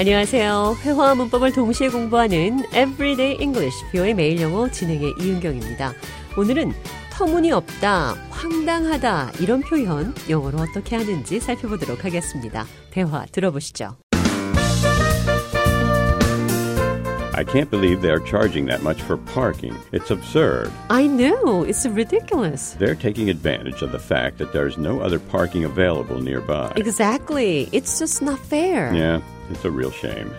안녕하세요. 회화와 문법을 동시에 공부하는 Everyday English, 뷰의 매일 영어 진행의 이은경입니다. 오늘은 터무니없다, 황당하다 이런 표현 영어로 어떻게 하는지 살펴보도록 하겠습니다. 대화 들어보시죠. I can't believe they're charging that much for parking. It's absurd. I know, it's ridiculous. They're taking advantage of the fact that there's no other parking available nearby. Exactly. It's just not fair. Yeah, it's a real shame.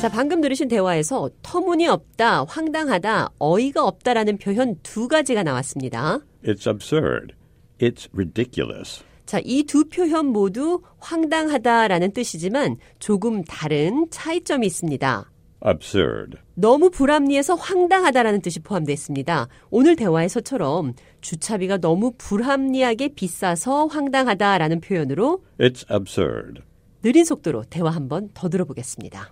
자, 방금 들으신 대화에서 터무니없다, 황당하다, 어이가 없다라는 표현 두 가지가 나왔습니다. It's absurd. It's ridiculous. 자, 이 두 표현 모두 황당하다라는 뜻이지만 조금 다른 차이점이 있습니다. Absurd. 너무 불합리해서 황당하다라는 뜻이 포함되어 있습니다. 오늘 대화에서처럼 주차비가 너무 불합리하게 비싸서 황당하다라는 표현으로 It's absurd. 느린 속도로 대화 한번 더 들어보겠습니다.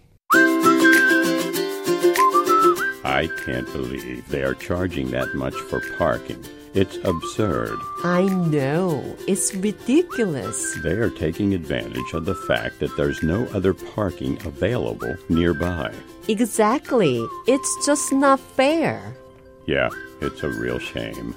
I can't believe they are charging that much for parking. It's absurd. I know. It's ridiculous. They are taking advantage of the fact that there's no other parking available nearby. Exactly. It's just not fair. Yeah, it's a real shame.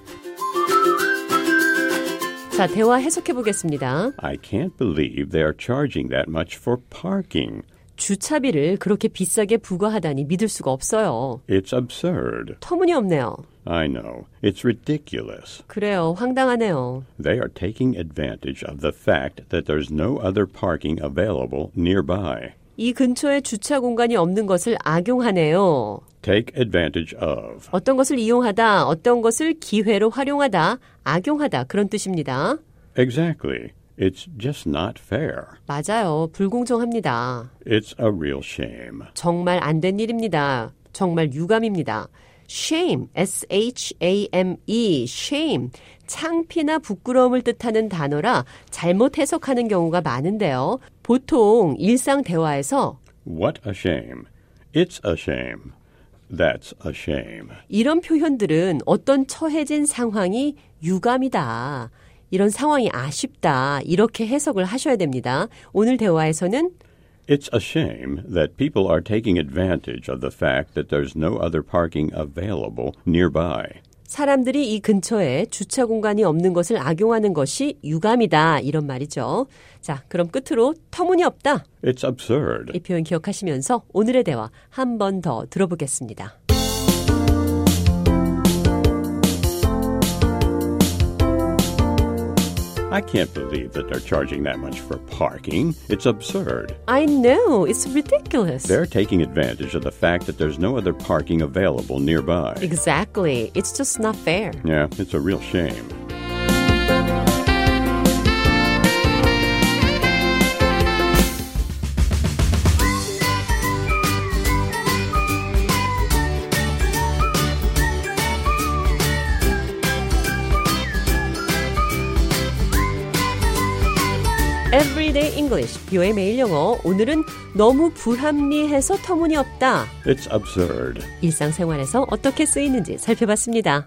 자, 대화 해석해 보겠습니다. I can't believe they are charging that much for parking. 주차비를 그렇게 비싸게 부과하다니 믿을 수가 없어요. It's absurd. 터무니없네요. I know. It's ridiculous. 그래요. 황당하네요. They are taking advantage of the fact that there's no other parking available nearby. 이 근처에 주차 공간이 없는 것을 악용하네요. Take advantage of. 어떤 것을 이용하다, 어떤 것을 기회로 활용하다, 악용하다 그런 뜻입니다. Exactly. It's just not fair. 맞아요. 불공정합니다. It's a real shame. 정말 안 된 일입니다. 정말 유감입니다. shame, s-h-a-m-e, shame. 창피나 부끄러움을 뜻하는 단어라 잘못 해석하는 경우가 많은데요. 보통 일상 대화에서 What a shame. It's a shame. That's a shame. 이런 표현들은 어떤 처해진 상황이 유감이다. 이런 상황이 아쉽다. 이렇게 해석을 하셔야 됩니다. 오늘 대화에서는 It's a shame that people are taking advantage of the fact that there's no other parking available nearby. 사람들이 이 근처에 주차 공간이 없는 것을 악용하는 것이 유감이다. 이런 말이죠. 자, 그럼 끝으로 터무니없다. It's absurd. 이 표현 기억하시면서 오늘의 대화 한 번 더 들어보겠습니다. I can't believe that they're charging that much for parking. It's absurd. I know, it's ridiculous. They're taking advantage of the fact that there's no other parking available nearby. Exactly. It's just not fair. Yeah, it's a real shame. Everyday English, 뷰의 매일 영어. 오늘은 너무 불합리해서 터무니없다. It's absurd. 일상생활에서 어떻게 쓰이는지 살펴봤습니다.